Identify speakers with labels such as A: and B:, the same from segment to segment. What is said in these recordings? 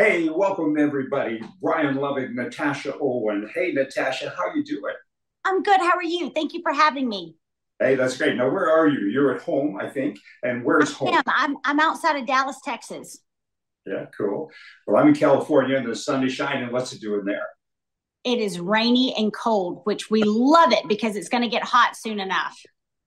A: Hey, welcome everybody. Brian Loving, Natasha Owen. Hey, Natasha, how you doing?
B: I'm good. How are you? Thank you for having me.
A: Hey, that's great. Now, where are you? You're at home, I think. And where's home?
B: am. I'm, I'm outside of Dallas, Texas.
A: Yeah, cool. Well, I'm in California and the sun is shining. What's it doing there?
B: It is rainy and cold, which we love it because it's going to get hot soon enough.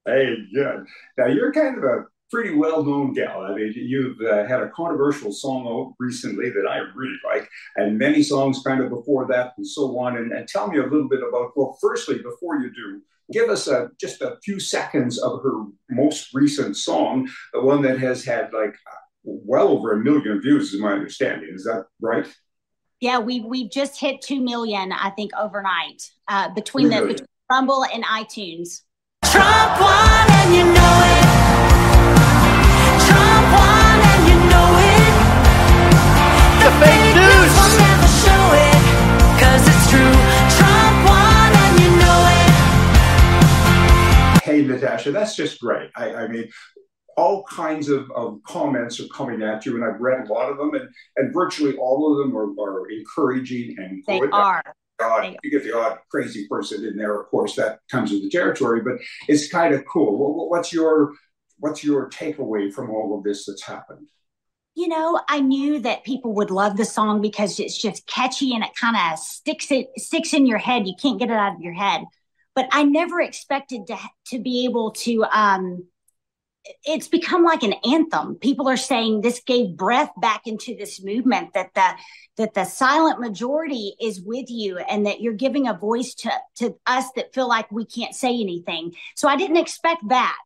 A: Hey, good. Now, you're kind of a pretty well-known gal. I mean, you've uh, had a controversial song recently that I really like, and many songs kind of before that, and so on. And, and tell me a little bit about. Well, firstly, before you do, give us a, just a few seconds of her most recent song, the one that has had like well over a million views, is my understanding. Is that right?
B: Yeah, we we've just hit two million, I think, overnight uh, between the between Rumble and iTunes. Trump won, and you know
A: Hey, Natasha, that's just great. I, I mean, all kinds of, of, comments are coming at you, and I've read a lot of them, and, and virtually all of them are, are encouraging and
B: they good. are.
A: God, you get the odd crazy person in there, of course, that comes with the territory, but it's kind of cool. What's your what's your takeaway from all of this that's happened?
B: You know, I knew that people would love the song because it's just catchy and it kind of sticks it sticks in your head. You can't get it out of your head. But I never expected to to be able to um it's become like an anthem. People are saying this gave breath back into this movement that the that the silent majority is with you and that you're giving a voice to to us that feel like we can't say anything. So I didn't expect that.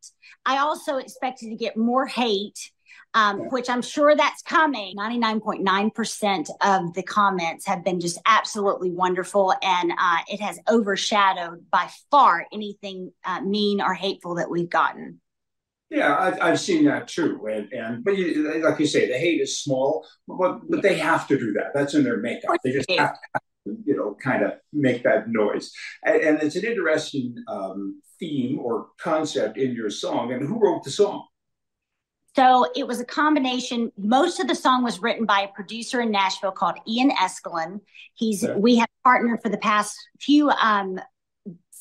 B: I also expected to get more hate. Um, which I'm sure that's coming. 99.9% of the comments have been just absolutely wonderful, and uh, it has overshadowed by far anything uh, mean or hateful that we've gotten.
A: Yeah, I've, I've seen that too, and and but you, like you say, the hate is small, but but they have to do that. That's in their makeup. They just have to, you know, kind of make that noise. And, and it's an interesting um, theme or concept in your song. And who wrote the song?
B: So it was a combination. Most of the song was written by a producer in Nashville called Ian Eskelin. He's yeah. we have partnered for the past few um,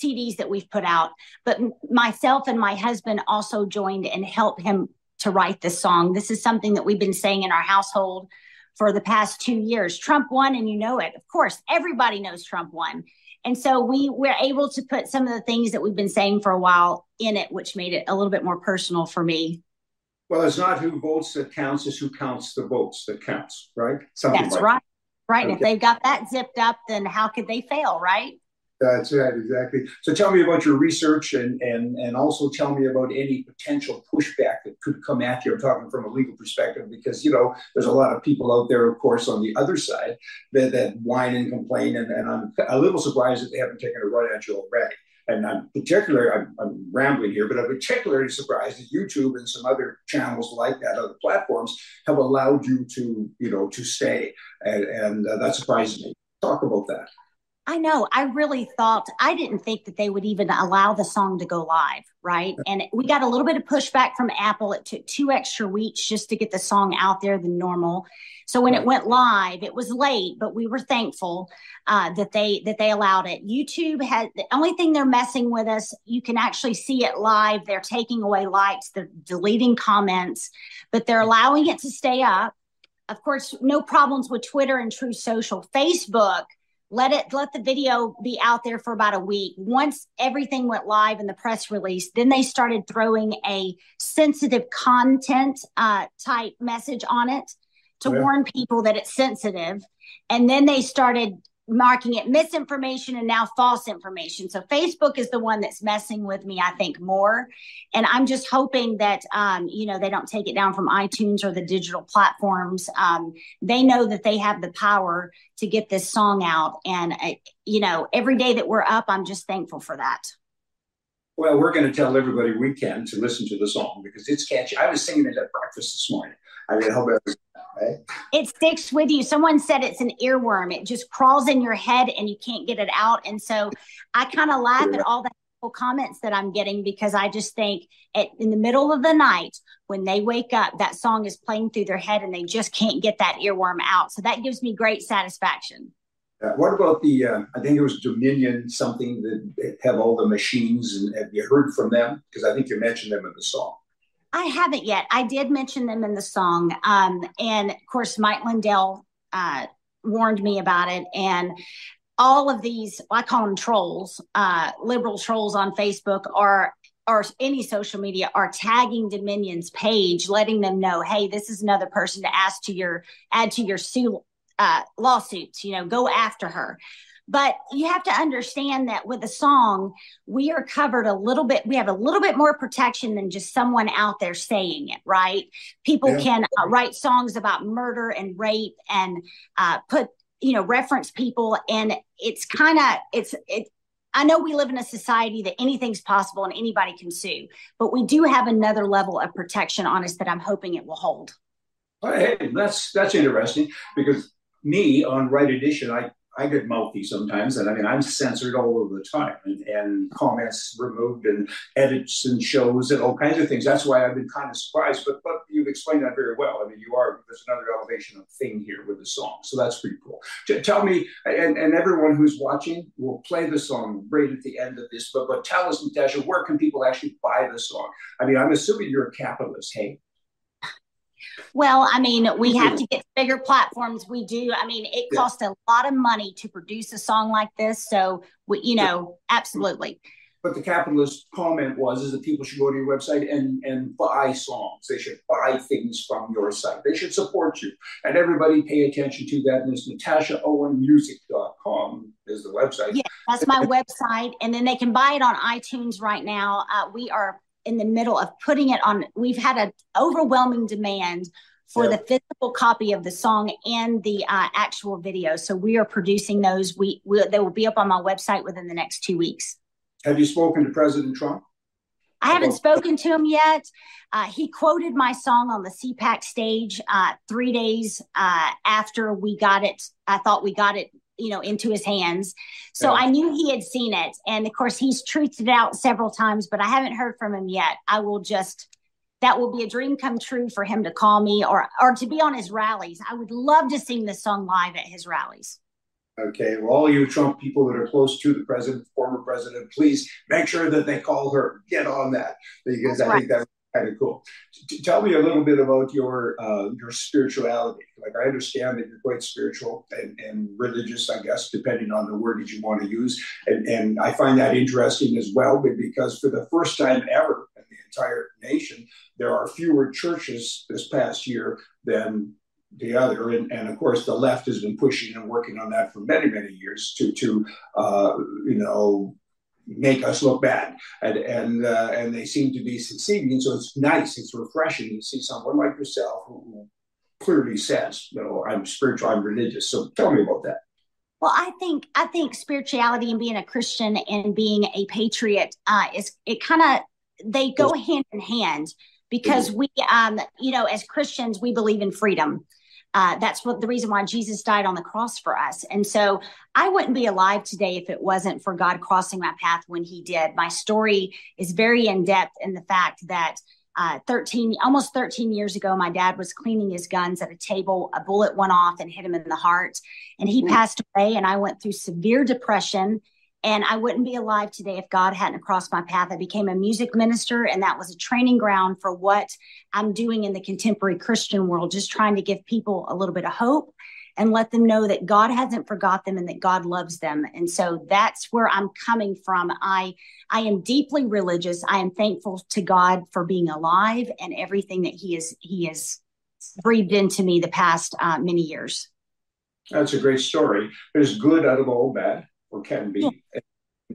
B: CDs that we've put out. But myself and my husband also joined and helped him to write this song. This is something that we've been saying in our household for the past two years. Trump won, and you know it. Of course, everybody knows Trump won. And so we were able to put some of the things that we've been saying for a while in it, which made it a little bit more personal for me.
A: Well, it's not who votes that counts, it's who counts the votes that counts, right? Something
B: That's
A: like
B: right. Right. Okay. And if they've got that zipped up, then how could they fail, right?
A: That's right, exactly. So tell me about your research and, and, and also tell me about any potential pushback that could come at you. I'm talking from a legal perspective because, you know, there's a lot of people out there, of course, on the other side that, that whine and complain. And, and I'm a little surprised that they haven't taken a run at you already. And I'm particularly, I'm, I'm, rambling here, but I'm particularly surprised that YouTube and some other channels like that, other platforms, have allowed you to, you know, to stay. And, and uh, that surprises me. Talk about that.
B: I know. I really thought, I didn't think that they would even allow the song to go live, right? And we got a little bit of pushback from Apple. It took two extra weeks just to get the song out there than normal. So when it went live, it was late, but we were thankful uh, that they that they allowed it. YouTube had the only thing they're messing with us. You can actually see it live. They're taking away likes, they're deleting comments, but they're allowing it to stay up. Of course, no problems with Twitter and Truth Social. Facebook let it let the video be out there for about a week once everything went live in the press release then they started throwing a sensitive content uh, type message on it to yeah. warn people that it's sensitive and then they started marking it misinformation and now false information. So Facebook is the one that's messing with me, I think, more. And I'm just hoping that, um, you know, they don't take it down from iTunes or the digital platforms. Um, they know that they have the power to get this song out. And, uh, you know, every day that we're up, I'm just thankful for that.
A: Well, we're going to tell everybody we can to listen to the song because it's catchy. I was singing it at breakfast this morning. I how about
B: right? It sticks with you. Someone said it's an earworm. It just crawls in your head and you can't get it out. And so I kind of laugh yeah. at all the comments that I'm getting because I just think at, in the middle of the night when they wake up, that song is playing through their head and they just can't get that earworm out. So that gives me great satisfaction.
A: Uh, what about the? Uh, I think it was Dominion something that have all the machines, and have you heard from them? Because I think you mentioned them in the song.
B: I haven't yet. I did mention them in the song, um, and of course, Mike Lindell uh, warned me about it, and all of these, I call them trolls, uh, liberal trolls on Facebook or or any social media are tagging Dominion's page, letting them know, hey, this is another person to ask to your add to your sue, uh, lawsuits. You know, go after her. But you have to understand that with a song, we are covered a little bit. We have a little bit more protection than just someone out there saying it, right? People yeah. can uh, write songs about murder and rape and uh, put you know reference people and it's kind of it's it I know we live in a society that anything's possible and anybody can sue, but we do have another level of protection on us that I'm hoping it will hold.
A: Hey, that's that's interesting because me on Right Edition, I I get mouthy sometimes, and I mean I'm censored all of the time, and, and, comments removed, and edits and shows, and all kinds of things. That's why I've been kind of surprised. But but you've explained that very well. I mean, you are there's another elevation of thing here with the song, so that's pretty cool. T- tell me, and, and everyone who's watching will play the song right at the end of this. But but tell us, Natasha, where can people actually buy the song? I mean, I'm assuming you're a capitalist, hey.
B: Well, I mean, we have to get bigger platforms. We do. I mean, it yeah. costs a lot of money to produce a song like this. So, we, you know, absolutely.
A: But the capitalist comment was is that people should go to your website and, and buy songs. They should buy things from your site. They should support you. And everybody pay attention to that. And it's natashaowenmusic.com is the website.
B: Yeah, that's my website. And then they can buy it on iTunes right now. Uh, we are in the middle of putting it on. We've had an overwhelming demand for yeah. the physical copy of the song and the uh, actual video. So we are producing those. We, we they will be up on my website within the next two weeks.
A: Have you spoken to President Trump?
B: I haven't spoken to him yet. Uh, he quoted my song on the CPAC stage uh, three days uh, after we got it. I thought we got it you know into his hands. So yeah. i knew he had seen it. And of course he's truthed it out several times but i haven't heard from him yet. I will just that will be a dream come true for him to call me or or to be on his rallies. I would love to sing this song live at his rallies.
A: Okay. Well all you trump people that are close to the president former president please make sure that they call her. Get on that. Because That's i right. think that kind of cool. T- tell me a little bit about your uh, your spirituality. Like I understand that you're quite spiritual and, and religious, I guess, depending on the word that you want to use. And, and I find that interesting as well, because for the first time ever in the entire nation, there are fewer churches this past year than the other. And, and, of course, the left has been pushing and working on that for many, many years to, to uh, you know, make us look bad, and and uh, and they seem to be succeeding. So it's nice, it's refreshing to see someone like yourself who clearly says, "You know, I'm spiritual, I'm religious." So tell me about that.
B: Well, I think I think spirituality and being a Christian and being a patriot uh, is it kind of they go hand in hand because we, um, you know, as Christians we believe in freedom. Uh, that's what the reason why Jesus died on the cross for us. And so I wouldn't be alive today if it wasn't for God crossing my path when He did. My story is very in depth in the fact that uh, 13, almost 13 years ago, my dad was cleaning his guns at a table. A bullet went off and hit him in the heart, and he mm-hmm. passed away. And I went through severe depression and I wouldn't be alive today if God hadn't crossed my path. I became a music minister, and that was a training ground for what I'm doing in the contemporary Christian world, just trying to give people a little bit of hope and let them know that God hasn't forgot them and that God loves them. And so that's where I'm coming from. I I am deeply religious. I am thankful to God for being alive and everything that He is He has breathed into me the past uh, many years.
A: That's a great story. There's good out of all bad or can be. Yeah.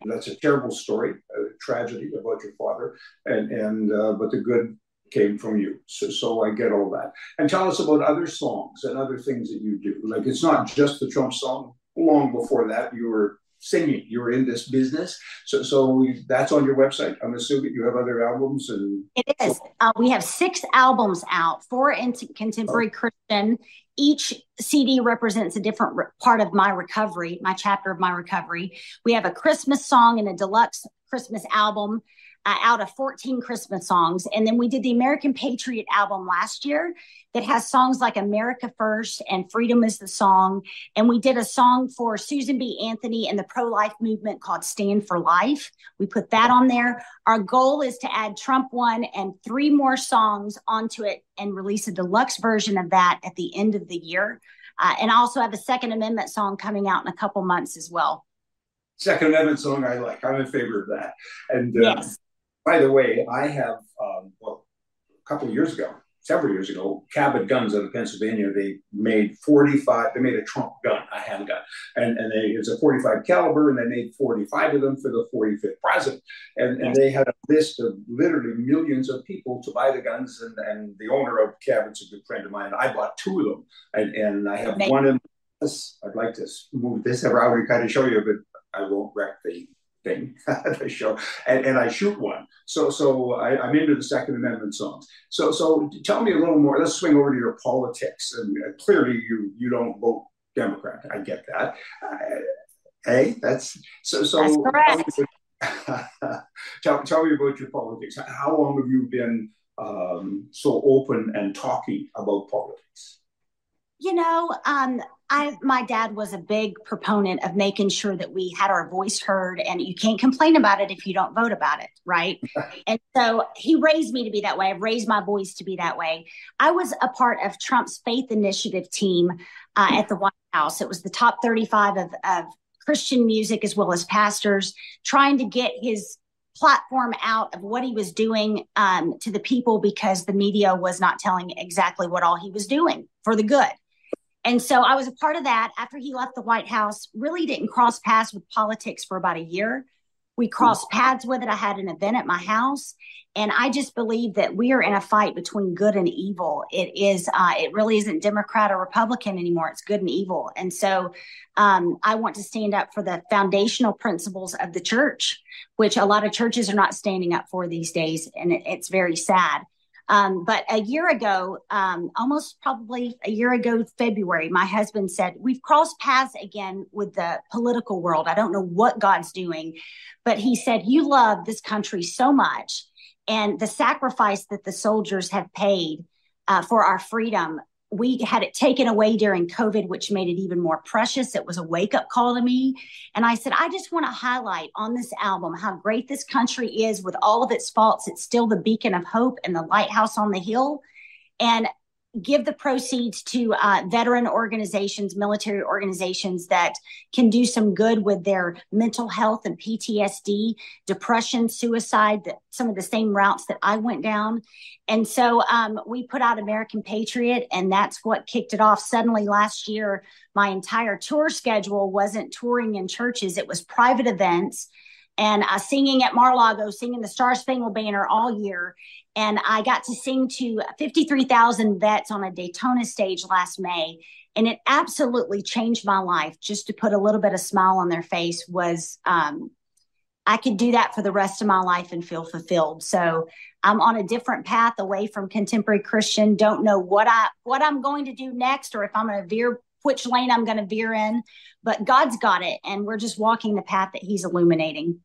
A: That's a terrible story, a tragedy about your father, and and uh, but the good came from you. So, so I get all that. And tell us about other songs and other things that you do. Like it's not just the Trump song. Long before that, you were singing. You were in this business. So, so that's on your website. I'm assuming you have other albums and.
B: It is. So- uh, we have six albums out. Four in contemporary oh. Christian, each CD represents a different re- part of my recovery, my chapter of my recovery. We have a Christmas song and a deluxe Christmas album uh, out of 14 Christmas songs. And then we did the American Patriot album last year that has songs like America First and Freedom is the Song. And we did a song for Susan B. Anthony and the pro life movement called Stand for Life. We put that on there. Our goal is to add Trump Won and three more songs onto it and release a deluxe version of that at the end of the year. Uh, and I also have a Second Amendment song coming out in a couple months as well.
A: Second Amendment song I like. I'm in favor of that. And uh, yes. By the way, I have, um, well, a couple of years ago, several years ago, Cabot Guns out of Pennsylvania, they made 45, they made a Trump gun, a handgun. And, and they, it's a 45 caliber, and they made 45 of them for the 45th president. And, and they had a list of literally millions of people to buy the guns. And, and the owner of Cabot's a good friend of mine. I bought two of them. And, and I have one in this. I'd like to move this around and kind of show you, but I won't wreck the thing the show and, and I shoot one. So so I, am into the second amendment songs. So so tell me a little more. Let's swing over to your politics. And uh, clearly you you don't vote democrat. I get that. Uh, hey that's so so
B: that's
A: tell, tell me about your politics. How long have you been um, so open and talking about politics?
B: You know um, I, my dad was a big proponent of making sure that we had our voice heard, and you can't complain about it if you don't vote about it, right? and so he raised me to be that way. I've raised my voice to be that way. I was a part of Trump's Faith Initiative team uh, at the White House. It was the top 35 of, of Christian music as well as pastors trying to get his platform out of what he was doing um, to the people because the media was not telling exactly what all he was doing for the good. And so I was a part of that after he left the White House, really didn't cross paths with politics for about a year. We crossed paths with it. I had an event at my house. And I just believe that we are in a fight between good and evil. It is, uh, it really isn't Democrat or Republican anymore. It's good and evil. And so um, I want to stand up for the foundational principles of the church, which a lot of churches are not standing up for these days. And it, it's very sad. Um, but a year ago, um, almost probably a year ago, February, my husband said, We've crossed paths again with the political world. I don't know what God's doing, but he said, You love this country so much. And the sacrifice that the soldiers have paid uh, for our freedom we had it taken away during COVID, which made it even more precious. It was a wake up call to me. And I said, I just want to highlight on this album how great this country is with all of its faults. It's still the beacon of hope and the lighthouse on the hill. And give the proceeds to uh, veteran organizations, military organizations that can do some good with their mental health and PTSD, depression, suicide, that some of the same routes that I went down. And so um, we put out American Patriot, and that's what kicked it off. Suddenly last year, my entire tour schedule wasn't touring in churches, it was private events and uh, singing at Mar-a-Lago, singing the Star Spangled Banner all year. And I got to sing to 53,000 vets on a Daytona stage last May. And it absolutely changed my life just to put a little bit of smile on their face was um, I could do that for the rest of my life and feel fulfilled. So I'm on a different path away from contemporary Christian. Don't know what I what I'm going to do next or if I'm going to veer which lane I'm going to veer in, but God's got it and we're just walking the path that he's illuminating.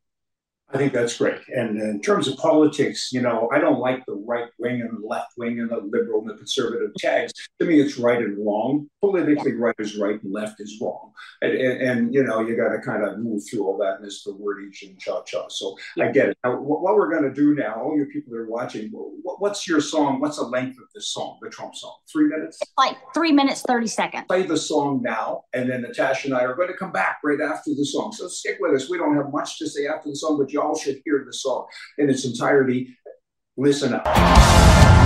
A: I think that's great. And in terms of politics, you know, I don't like the right wing and the left wing and the liberal and the conservative tags. To me, it's right and wrong. Politically, right is right and left is wrong. And, and, and you know, you got to kind of move through all that and it's the wordage and cha cha. So. I get it. Now, what we're going to do now, all you people that are watching, what's your song? What's the length of this song, the Trump song? Three minutes?
B: Like three minutes, 30 seconds.
A: Play the song now. And then Natasha and I are going to come back right after the song. So stick with us. We don't have much to say after the song, but y'all should hear the song in its entirety. Listen up.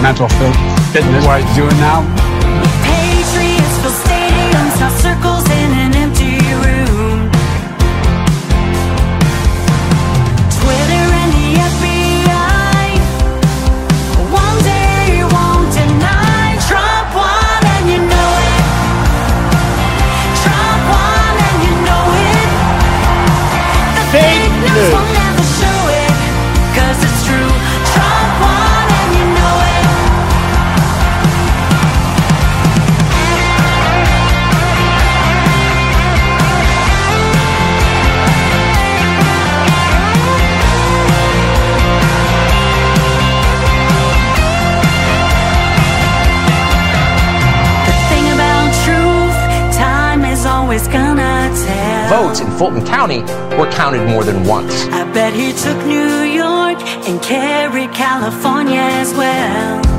C: Mental fitness, what I do now.
D: Patriots
E: Fulton County were counted more than once.
D: I bet he took New York and carried California as well.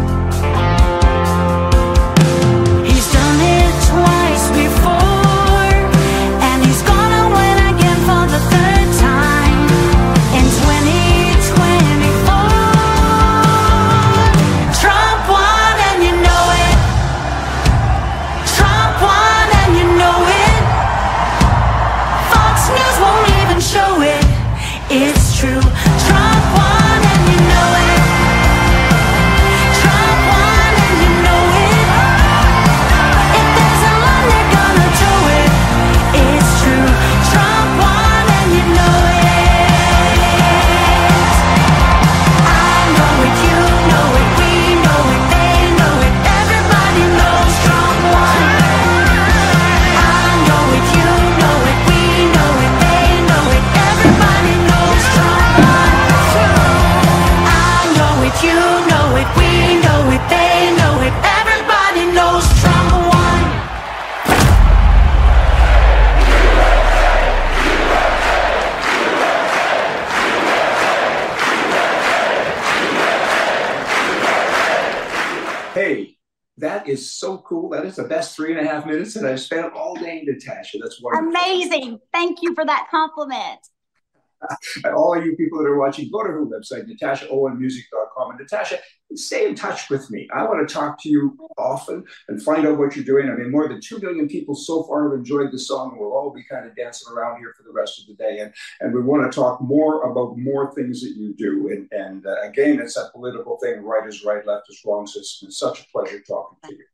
A: Hey, that is so cool. That is the best three and a half minutes that I've spent all day, Natasha. That's wonderful.
B: Amazing. Thank you for that compliment.
A: All of you people that are watching, go to her website, natashaowenmusic.com. And Natasha, stay in touch with me. I want to talk to you often and find out what you're doing. I mean, more than 2 million people so far have enjoyed the song. and We'll all be kind of dancing around here for the rest of the day. And, and we want to talk more about more things that you do. And, and uh, again, it's that political thing right is right, left is wrong. So it's been such a pleasure talking to you.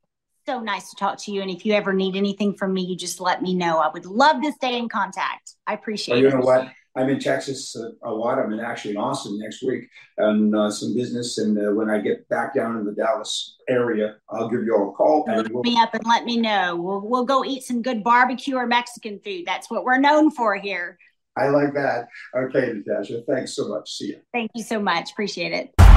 B: So nice to talk to you. And if you ever need anything from me, you just let me know. I would love to stay in contact. I appreciate
A: you
B: it.
A: know what? I'm in Texas uh, a lot. I'm in actually in Austin next week and uh, some business. And uh, when I get back down in the Dallas area, I'll give you all a call. And
B: Look
A: we'll,
B: me up and let me know. We'll we'll go eat some good barbecue or Mexican food. That's what we're known for here.
A: I like that. Okay, Natasha. Thanks so much. See you.
B: Thank you so much. Appreciate it.